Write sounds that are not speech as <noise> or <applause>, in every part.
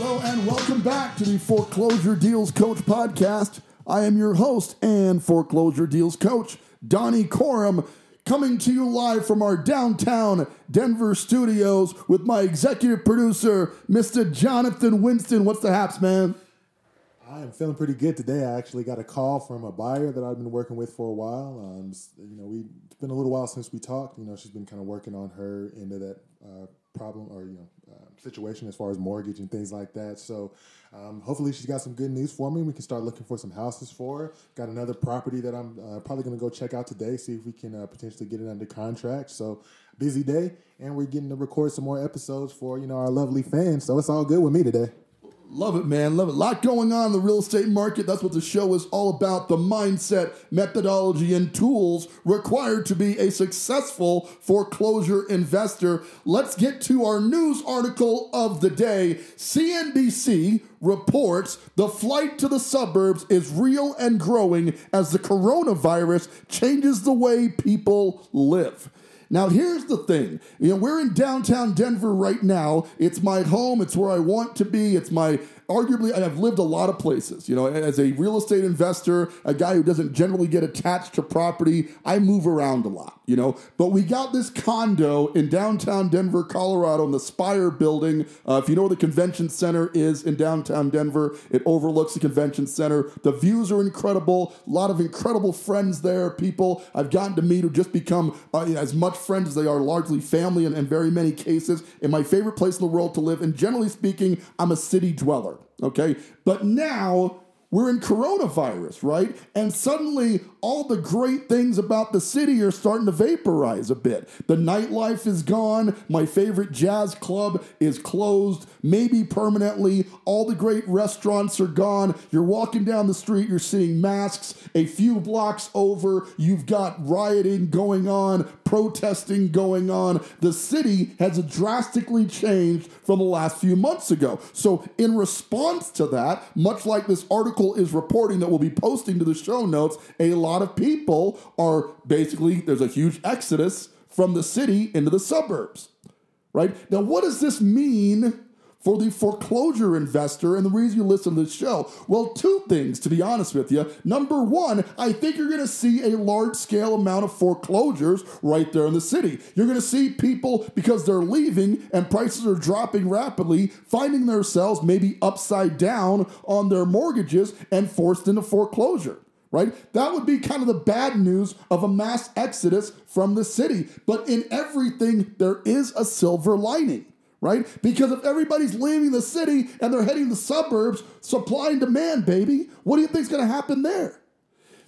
Hello and welcome back to the Foreclosure Deals Coach podcast. I am your host and Foreclosure Deals Coach, Donnie Corum, coming to you live from our downtown Denver studios with my executive producer, Mr. Jonathan Winston. What's the haps, man? I am feeling pretty good today. I actually got a call from a buyer that I've been working with for a while. Um, you know, we it's been a little while since we talked. You know, she's been kind of working on her end of that uh, problem or you know uh, situation as far as mortgage and things like that. So um, hopefully she's got some good news for me. We can start looking for some houses for her. Got another property that I'm uh, probably going to go check out today, see if we can uh, potentially get it under contract. So busy day, and we're getting to record some more episodes for you know our lovely fans. So it's all good with me today. Love it, man. Love it. A lot going on in the real estate market. That's what the show is all about the mindset, methodology, and tools required to be a successful foreclosure investor. Let's get to our news article of the day. CNBC reports the flight to the suburbs is real and growing as the coronavirus changes the way people live. Now, here's the thing. You know, we're in downtown Denver right now. It's my home. It's where I want to be. It's my arguably I've lived a lot of places. You know, as a real estate investor, a guy who doesn't generally get attached to property, I move around a lot, you know. But we got this condo in downtown Denver, Colorado, in the Spire building. Uh, if you know where the convention center is in downtown Denver, it overlooks the convention center. The views are incredible. A lot of incredible friends there, people I've gotten to meet who just become uh, as much friends as they are largely family in, in very many cases. In my favorite place in the world to live. And generally speaking, I'm a city dweller. Okay. But now we're in coronavirus, right? And suddenly all the great things about the city are starting to vaporize a bit. The nightlife is gone. My favorite jazz club is closed, maybe permanently. All the great restaurants are gone. You're walking down the street, you're seeing masks. A few blocks over, you've got rioting going on, protesting going on. The city has drastically changed from the last few months ago. So, in response to that, much like this article is reporting that we'll be posting to the show notes, a lot of people are basically, there's a huge exodus from the city into the suburbs. Right? Now, what does this mean for the foreclosure investor and the reason you listen to this show? Well, two things, to be honest with you. Number one, I think you're going to see a large scale amount of foreclosures right there in the city. You're going to see people, because they're leaving and prices are dropping rapidly, finding themselves maybe upside down on their mortgages and forced into foreclosure right? That would be kind of the bad news of a mass exodus from the city. But in everything, there is a silver lining right? Because if everybody's leaving the city and they're heading the suburbs, supply and demand, baby, what do you think's going to happen there?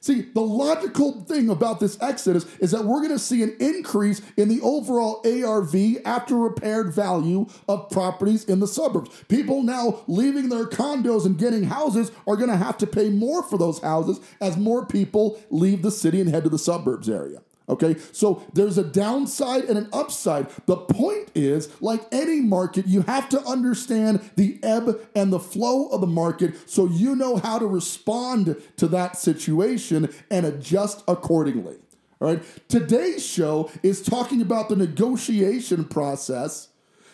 See, the logical thing about this exodus is that we're going to see an increase in the overall ARV after repaired value of properties in the suburbs. People now leaving their condos and getting houses are going to have to pay more for those houses as more people leave the city and head to the suburbs area. Okay, so there's a downside and an upside. The point is, like any market, you have to understand the ebb and the flow of the market so you know how to respond to that situation and adjust accordingly. All right, today's show is talking about the negotiation process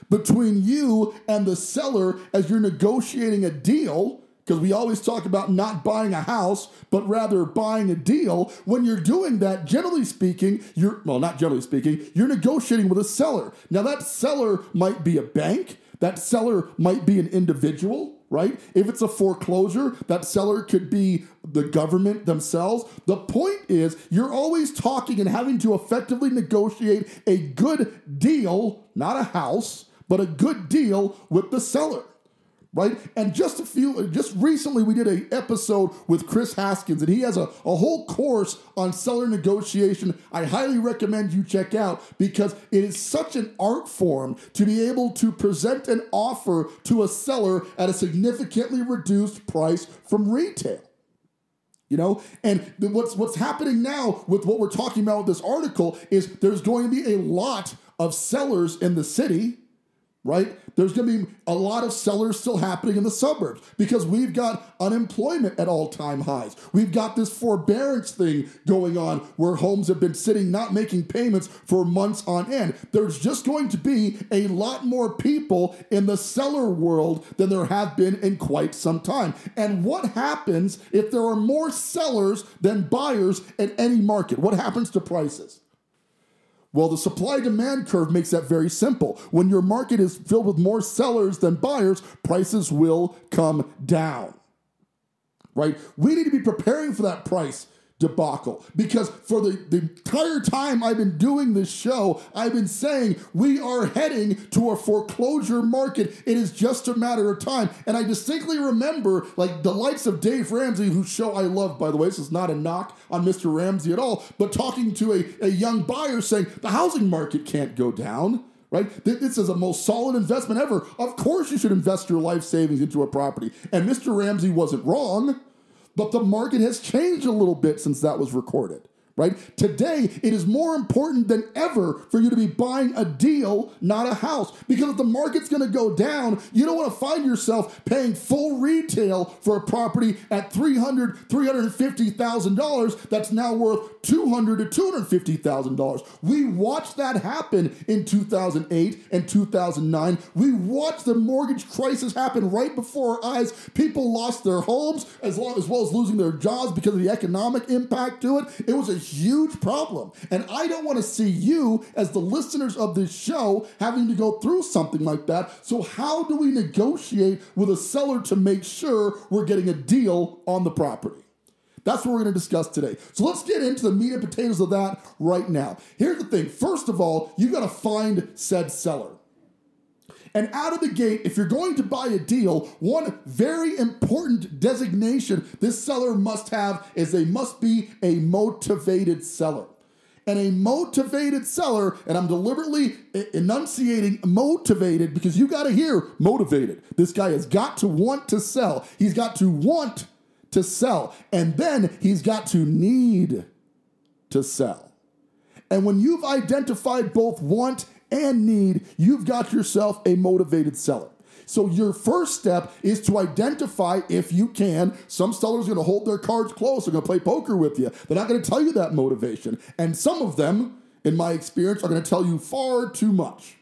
between you and the seller as you're negotiating a deal because we always talk about not buying a house, but rather buying a deal. When you're doing that, generally speaking, you're, well, not generally speaking, you're negotiating with a seller. Now, that seller might be a bank, that seller might be an individual, right? If it's a foreclosure, that seller could be the government themselves. The point is, you're always talking and having to effectively negotiate a good deal, not a house, but a good deal with the seller right? And just a few, just recently, we did a episode with Chris Haskins, and he has a, a whole course on seller negotiation. I highly recommend you check out because it is such an art form to be able to present an offer to a seller at a significantly reduced price from retail. You know, and the- what's what's happening now with what we're talking about with this article is there's going to be a lot of sellers in the city right? There's going to be a lot of sellers still happening in the suburbs because we've got unemployment at all time highs. We've got this forbearance thing going on where homes have been sitting not making payments for months on end. There's just going to be a lot more people in the seller world than there have been in quite some time. And what happens if there are more sellers than buyers in any market? What happens to prices? Well, the supply demand curve makes that very simple. When your market is filled with more sellers than buyers, prices will come down. Right? We need to be preparing for that price debacle because for the, the entire time I've been doing this show, I've been saying we are heading to a foreclosure market. It is just a matter of time. And I distinctly remember, like, the likes of Dave Ramsey, whose show I love, by the way. This is not a knock on Mr. Ramsey at all, but talking to a, a young buyer saying the housing market can't go down. Right? This is the most solid investment ever. Of course, you should invest your life savings into a property. And Mr. Ramsey wasn't wrong. But the market has changed a little bit since that was recorded, right? Today, it is more important than ever for you to be buying a deal, not a house. Because if the market's gonna go down, you don't wanna find yourself paying full retail for a property at $300,000, $350,000 that's now worth $200,000 to $250,000. We watched that happen in 2008 and 2009. We watched the mortgage crisis happen right before our eyes. People lost their homes as, long, as well as losing their jobs because of the economic impact to it. It was a huge problem. And I don't want to see you, as the listeners of this show, having to go through something like that. So, how do we negotiate with a seller to make sure we're getting a deal on the property? That's what we're going to discuss today. So let's get into the meat and potatoes of that right now. Here's the thing first of all, you got to find said seller. And out of the gate, if you're going to buy a deal, one very important designation this seller must have is they must be a motivated seller. And a motivated seller, and I'm deliberately enunciating motivated because you got to hear motivated. This guy has got to want to sell. He's got to want to sell. And then he's got to need to sell. And when you've identified both want and need, you've got yourself a motivated seller. So your first step is to identify, if you can, some sellers are going to hold their cards close. They're going to play poker with you. They're not going to tell you that motivation. And some of them, in my experience, are going to tell you far too much.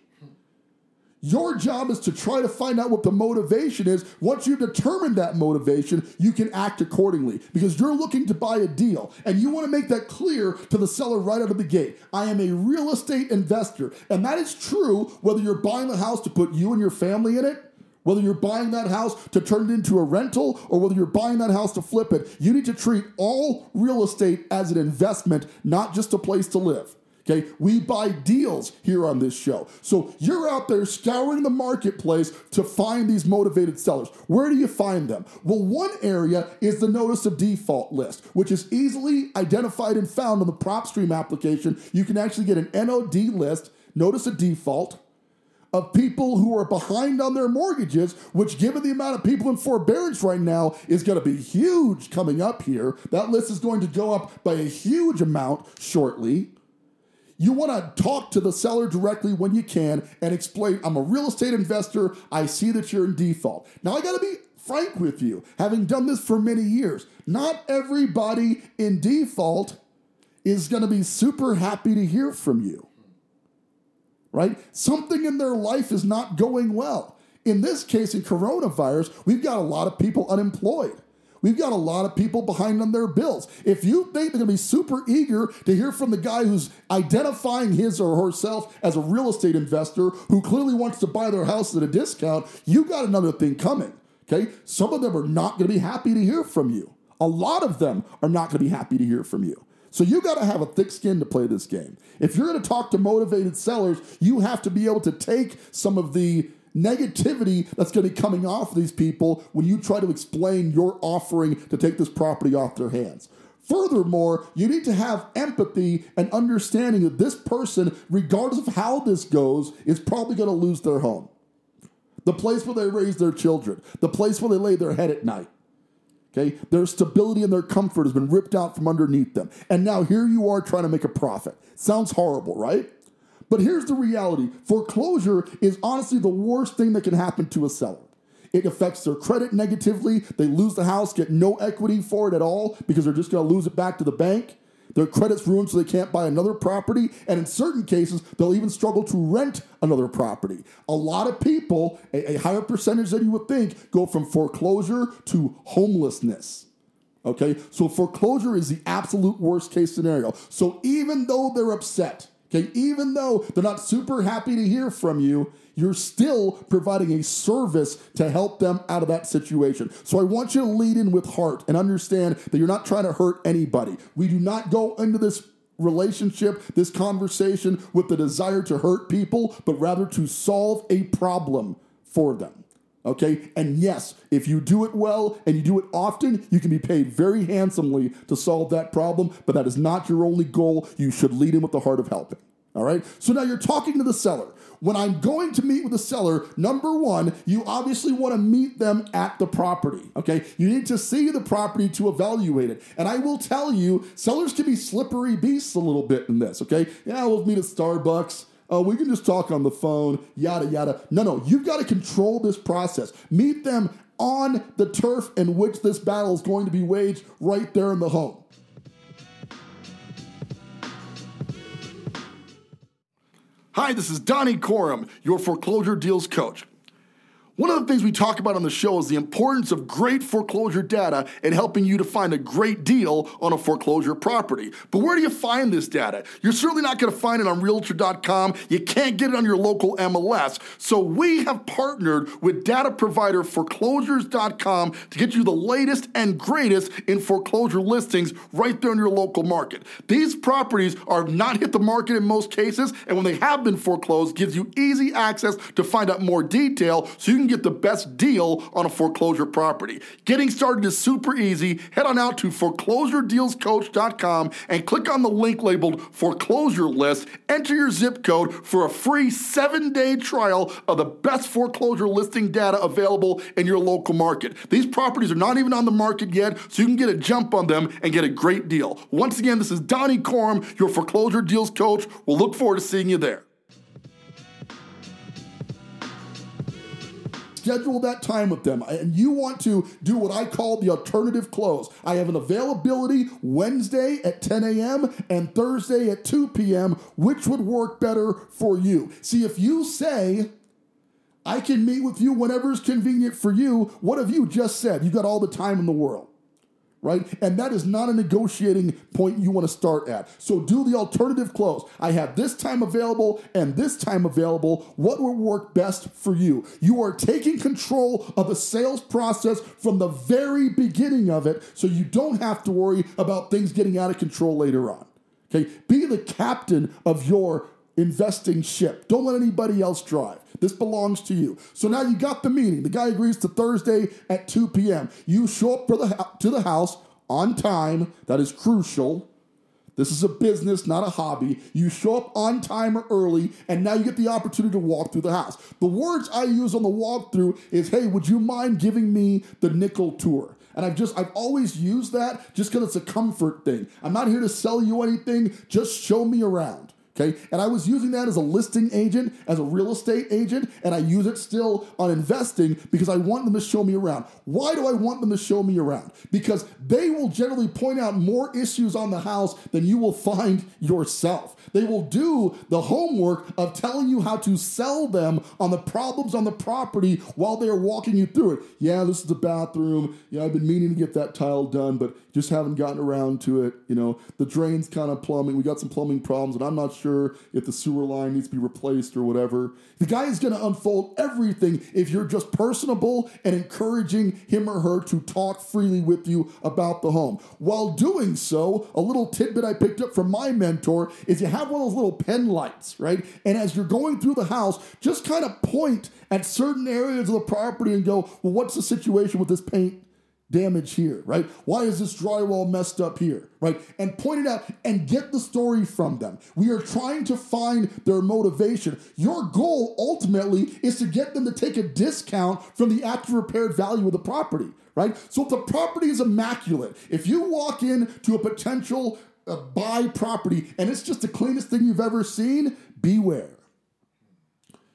Your job is to try to find out what the motivation is. Once you've determined that motivation, you can act accordingly because you're looking to buy a deal and you want to make that clear to the seller right out of the gate. I am a real estate investor, and that is true whether you're buying the house to put you and your family in it. Whether you're buying that house to turn it into a rental or whether you're buying that house to flip it, you need to treat all real estate as an investment, not just a place to live. Okay, we buy deals here on this show. So you're out there scouring the marketplace to find these motivated sellers. Where do you find them? Well, one area is the notice of default list, which is easily identified and found on the PropStream application. You can actually get an NOD list, notice of default, of people who are behind on their mortgages, which, given the amount of people in forbearance right now, is going to be huge coming up here. That list is going to go up by a huge amount shortly. You want to talk to the seller directly when you can and explain, I'm a real estate investor. I see that you're in default. Now, I got to be frank with you, having done this for many years, not everybody in default is going to be super happy to hear from you right? Something in their life is not going well. In this case, in coronavirus, we've got a lot of people unemployed. We've got a lot of people behind on their bills. If you think they're going to be super eager to hear from the guy who's identifying his or herself as a real estate investor who clearly wants to buy their house at a discount, you got another thing coming. Okay? Some of them are not going to be happy to hear from you. A lot of them are not going to be happy to hear from you. So you got to have a thick skin to play this game. If you're going to talk to motivated sellers, you have to be able to take some of the negativity that's going to be coming off of these people when you try to explain your offering to take this property off their hands. Furthermore, you need to have empathy and understanding that this person, regardless of how this goes, is probably going to lose their home. The place where they raise their children, the place where they lay their head at night. Okay, their stability and their comfort has been ripped out from underneath them. And now here you are trying to make a profit. Sounds horrible, right? But here's the reality foreclosure is honestly the worst thing that can happen to a seller. It affects their credit negatively. They lose the house, get no equity for it at all because they're just going to lose it back to the bank. Their credit's ruined so they can't buy another property. And in certain cases, they'll even struggle to rent another property. A lot of people, a, a higher percentage than you would think, go from foreclosure to homelessness. Okay, so foreclosure is the absolute worst case scenario. So even though they're upset, okay, even though they're not super happy to hear from you, you're still providing a service to help them out of that situation. So I want you to lead in with heart and understand that you're not trying to hurt anybody. We do not go into this relationship, this conversation with the desire to hurt people, but rather to solve a problem for them. Okay? And yes, if you do it well and you do it often, you can be paid very handsomely to solve that problem, but that is not your only goal. You should lead in with the heart of helping. All right. So now you're talking to the seller. When I'm going to meet with the seller, number one, you obviously want to meet them at the property. Okay. You need to see the property to evaluate it. And I will tell you, sellers can be slippery beasts a little bit in this. Okay. Yeah, we'll meet at Starbucks. Oh, we can just talk on the phone, yada, yada. No, no, you've got to control this process. Meet them on the turf in which this battle is going to be waged right there in the home. Hi, this is Donnie Corum, your foreclosure deals coach. One of the things we talk about on the show is the importance of great foreclosure data in helping you to find a great deal on a foreclosure property. But where do you find this data? You're certainly not going to find it on Realtor.com. You can't get it on your local MLS. So we have partnered with data provider Foreclosures.com to get you the latest and greatest in foreclosure listings right there in your local market. These properties are not hit the market in most cases, and when they have been foreclosed, gives you easy access to find out more detail so you can get the best deal on a foreclosure property. Getting started is super easy. Head on out to foreclosuredealscoach.com and click on the link labeled foreclosure list. Enter your zip code for a free seven day trial of the best foreclosure listing data available in your local market. These properties are not even on the market yet, so you can get a jump on them and get a great deal. Once again, this is Donnie Corum, your foreclosure deals coach. We'll look forward to seeing you there. Schedule that time with them and you want to do what I call the alternative close, I have an availability Wednesday at 10 a.m. and Thursday at 2 p.m., which would work better for you. See, if you say, I can meet with you whenever is convenient for you, what have you just said? You've got all the time in the world right? And that is not a negotiating point you want to start at. So do the alternative close. I have this time available and this time available. What will work best for you? You are taking control of the sales process from the very beginning of it so you don't have to worry about things getting out of control later on. Okay? Be the captain of your investing ship. Don't let anybody else drive. This belongs to you. So now you got the meeting. The guy agrees to Thursday at 2 p.m. You show up for the, to the house on time. That is crucial. This is a business, not a hobby. You show up on time or early, and now you get the opportunity to walk through the house. The words I use on the walkthrough is, "Hey, would you mind giving me the nickel tour?" And I've just I've always used that just because it's a comfort thing. I'm not here to sell you anything. Just show me around. Okay. And I was using that as a listing agent, as a real estate agent, and I use it still on investing because I want them to show me around. Why do I want them to show me around? Because they will generally point out more issues on the house than you will find <laughs> yourself. They will do the homework of telling you how to sell them on the problems on the property while they are walking you through it. Yeah, this is the bathroom. Yeah, I've been meaning to get that tile done, but just haven't gotten around to it. You know, the drain's kind of plumbing. We got some plumbing problems, and I'm not sure if the sewer line needs to be replaced or whatever. The guy is going to unfold everything if you're just personable and encouraging him or her to talk freely with you about the home. While doing so, a little tidbit I picked up from my mentor is you have one of those little pen lights, right? And as you're going through the house, just kind of point at certain areas of the property and go, well, what's the situation with this paint damage here, right? Why is this drywall messed up here, right? And point it out and get the story from them. We are trying to find their motivation. Your goal ultimately is to get them to take a discount from the actual repaired value of the property, right? So if the property is immaculate, if you walk in to a potential uh, buy property and it's just the cleanest thing you've ever seen, beware.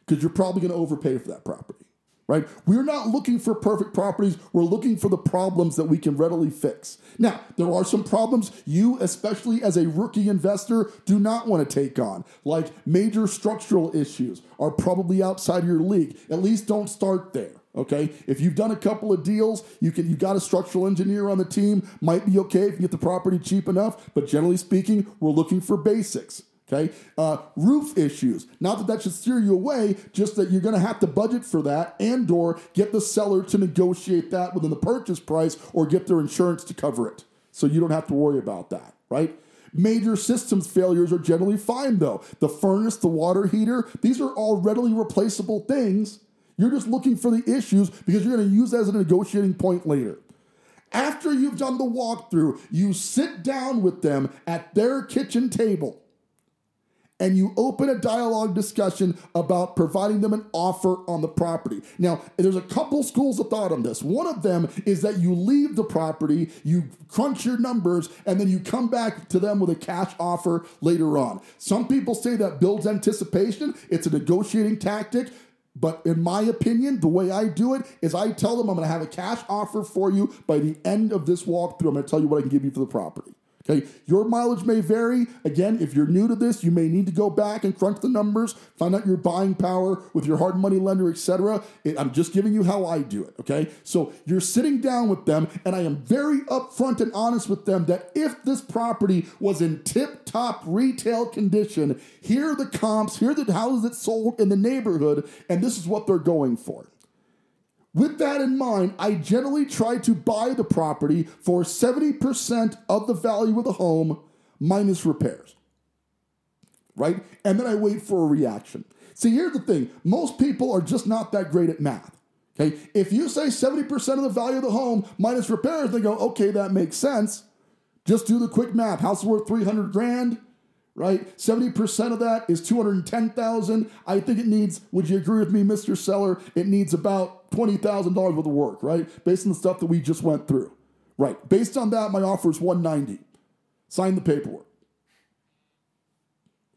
Because you're probably going to overpay for that property right? We're not looking for perfect properties. We're looking for the problems that we can readily fix. Now, there are some problems you, especially as a rookie investor, do not want to take on, like major structural issues are probably outside your league. At least don't start there. Okay, if you've done a couple of deals, you can you've got a structural engineer on the team. Might be okay if you get the property cheap enough, but generally speaking, we're looking for basics. Okay, uh, roof issues. Not that that should steer you away, just that you're going to have to budget for that, and/or get the seller to negotiate that within the purchase price, or get their insurance to cover it, so you don't have to worry about that. Right? Major systems failures are generally fine though. The furnace, the water heater, these are all readily replaceable things. You're just looking for the issues because you're going to use that as a negotiating point later. After you've done the walkthrough, you sit down with them at their kitchen table and you open a dialogue discussion about providing them an offer on the property. Now, there's a couple schools of thought on this. One of them is that you leave the property, you crunch your numbers, and then you come back to them with a cash offer later on. Some people say that builds anticipation, it's a negotiating tactic. But in my opinion, the way I do it is I tell them I'm going to have a cash offer for you by the end of this walkthrough. I'm going to tell you what I can give you for the property. Okay, your mileage may vary. Again, if you're new to this, you may need to go back and crunch the numbers, find out your buying power with your hard money lender, etc. I'm just giving you how I do it. Okay, so you're sitting down with them, and I am very upfront and honest with them that if this property was in tip-top retail condition, here are the comps, here are the houses that sold in the neighborhood, and this is what they're going for. With that in mind, I generally try to buy the property for 70% of the value of the home minus repairs. Right? And then I wait for a reaction. See, here's the thing most people are just not that great at math. Okay? If you say 70% of the value of the home minus repairs, they go, okay, that makes sense. Just do the quick math. House worth 300 grand, right? 70% of that is 210,000. I think it needs, would you agree with me, Mr. Seller? It needs about $20,000 worth of work, right? Based on the stuff that we just went through. Right. Based on that, my offer is 190. Sign the paperwork.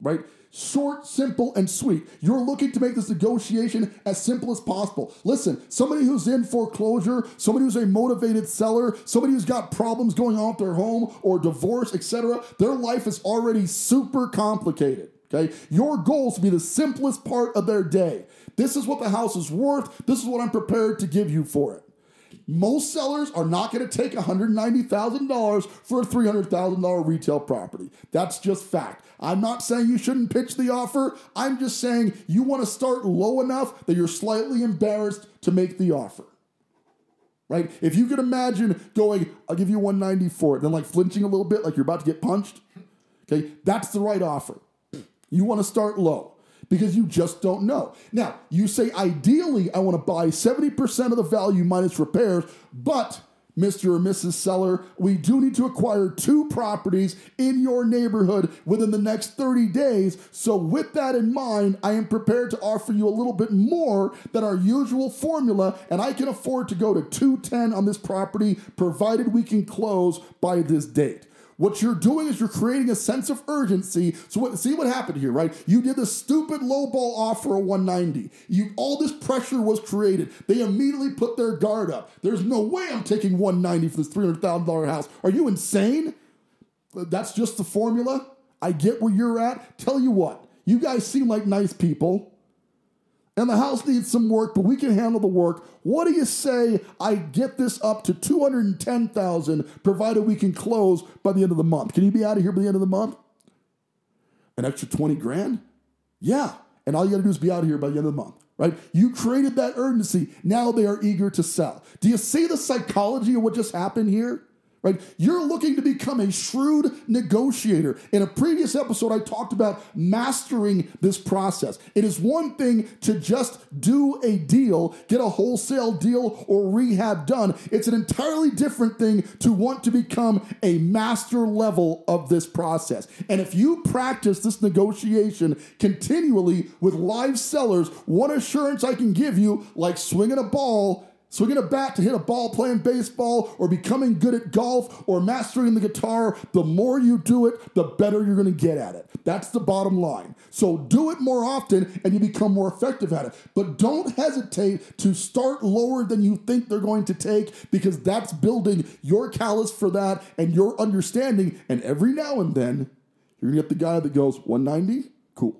Right? Short, simple, and sweet. You're looking to make this negotiation as simple as possible. Listen, somebody who's in foreclosure, somebody who's a motivated seller, somebody who's got problems going on with their home or divorce, etc., their life is already super complicated. Okay? Your goal is to be the simplest part of their day. This is what the house is worth. This is what I'm prepared to give you for it. Most sellers are not going to take $190,000 for a $300,000 retail property. That's just fact. I'm not saying you shouldn't pitch the offer. I'm just saying you want to start low enough that you're slightly embarrassed to make the offer. Right? If you could imagine going, I'll give you 190 for it, then like flinching a little bit, like you're about to get punched. Okay, that's the right offer. You want to start low because you just don't know. Now, you say ideally I want to buy 70% of the value minus repairs, but Mr. or Mrs. Seller, we do need to acquire two properties in your neighborhood within the next 30 days. So, with that in mind, I am prepared to offer you a little bit more than our usual formula, and I can afford to go to 210 on this property provided we can close by this date. What you're doing is you're creating a sense of urgency. So what, see what happened here, right? You did the stupid lowball offer of 190. You all this pressure was created. They immediately put their guard up. There's no way I'm taking 190 for this $300,000 house. Are you insane? That's just the formula. I get where you're at. Tell you what, you guys seem like nice people and the house needs some work, but we can handle the work. What do you say I get this up to 210,000 provided we can close by the end of the month? Can you be out of here by the end of the month? an extra 20 grand? Yeah. And all you got to do is be out of here by the end of the month, right? You created that urgency. Now they are eager to sell. Do you see the psychology of what just happened here? Right? You're looking to become a shrewd negotiator. In a previous episode, I talked about mastering this process. It is one thing to just do a deal, get a wholesale deal or rehab done. It's an entirely different thing to want to become a master level of this process. And if you practice this negotiation continually with live sellers, one assurance I can give you, like swinging a ball, Swinging a bat to hit a ball playing baseball or becoming good at golf or mastering the guitar, the more you do it, the better you're going to get at it. That's the bottom line. So do it more often and you become more effective at it. But don't hesitate to start lower than you think they're going to take because that's building your callus for that and your understanding. And every now and then, you're to get the guy that goes 190, cool.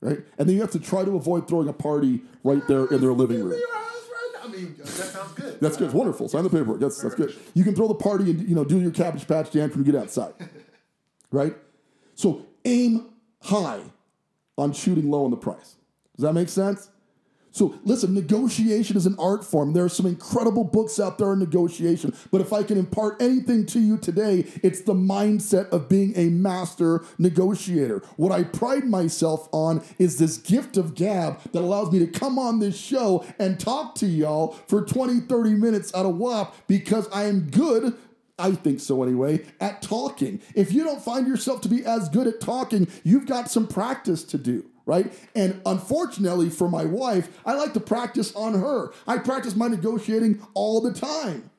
Right? And then you have to try to avoid throwing a party right there in their living room. I mean, uh, that sounds good. That's good. It's wonderful. Sign the paperwork. That's that's good. You can throw the party and you know do your cabbage patch dance when you get outside, <laughs> right? So aim high on shooting low on the price. Does that make sense? So listen, negotiation is an art form. There are some incredible books out there on negotiation. But if I can impart anything to you today, it's the mindset of being a master negotiator. What I pride myself on is this gift of gab that allows me to come on this show and talk to y'all for 20, 30 minutes out of WAP because I am good I think so anyway, at talking. If you don't find yourself to be as good at talking, you've got some practice to do right? And unfortunately for my wife, I like to practice on her. I practice my negotiating all the time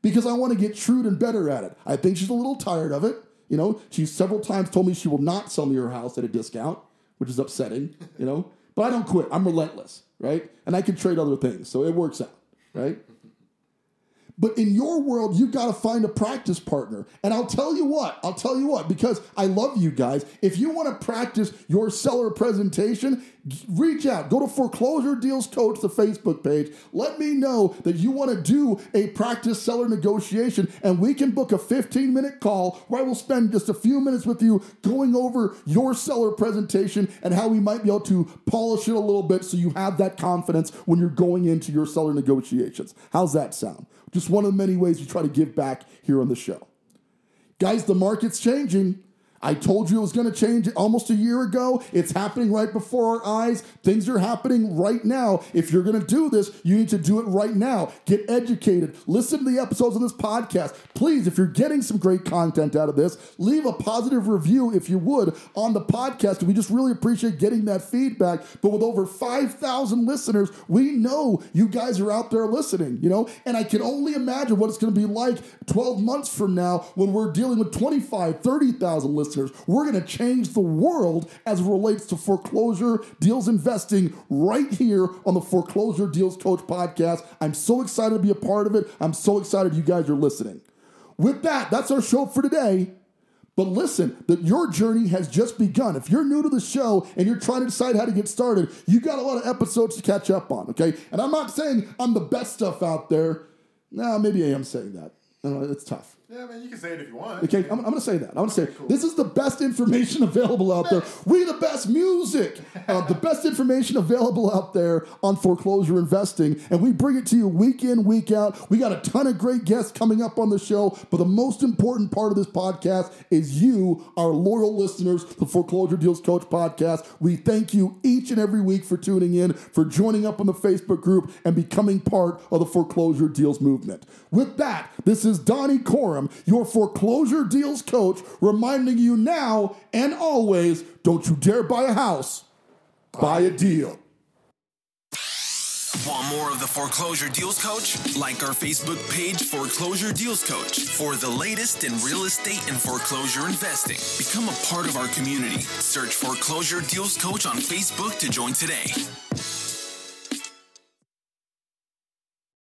because I want to get shrewd and better at it. I think she's a little tired of it. You know, she's several times told me she will not sell me her house at a discount, which is upsetting, you know. But I don't quit. I'm relentless, right? And I can trade other things, so it works out, right? But in your world, you've got to find a practice partner. And I'll tell you what, I'll tell you what, because I love you guys. If you want to practice your seller presentation, reach out. Go to Foreclosure Deals Coach, the Facebook page. Let me know that you want to do a practice seller negotiation, and we can book a 15 minute call where I will spend just a few minutes with you going over your seller presentation and how we might be able to polish it a little bit so you have that confidence when you're going into your seller negotiations. How's that sound? Just one of the many ways we try to give back here on the show. Guys, the market's changing. I told you it was going to change almost a year ago. It's happening right before our eyes. Things are happening right now. If you're going to do this, you need to do it right now. Get educated. Listen to the episodes of this podcast. Please, if you're getting some great content out of this, leave a positive review if you would on the podcast. We just really appreciate getting that feedback. But with over 5,000 listeners, we know you guys are out there listening, you know? And I can only imagine what it's going to be like 12 months from now when we're dealing with 25, 30,000 listeners listeners. We're going to change the world as it relates to foreclosure deals investing right here on the Foreclosure Deals Coach podcast. I'm so excited to be a part of it. I'm so excited you guys are listening. With that, that's our show for today. But listen, that your journey has just begun. If you're new to the show and you're trying to decide how to get started, you got a lot of episodes to catch up on, okay? And I'm not saying I'm the best stuff out there. No, maybe I am saying that. it's tough. Yeah, man, you can say it if you want. Okay, I'm, I'm going to say that. I'm going to say cool. this is the best information <laughs> available out there. <laughs> We the best music, uh, the best information available out there on foreclosure investing, and we bring it to you week in, week out. We got a ton of great guests coming up on the show, but the most important part of this podcast is you, our loyal listeners, the Foreclosure Deals Coach podcast. We thank you each and every week for tuning in, for joining up on the Facebook group, and becoming part of the Foreclosure Deals movement. With that, this is Donnie Corum your foreclosure deals coach, reminding you now and always don't you dare buy a house, buy a deal. Want more of the Foreclosure Deals Coach? Like our Facebook page, Foreclosure Deals Coach, for the latest in real estate and foreclosure investing. Become a part of our community. Search Foreclosure Deals Coach on Facebook to join today.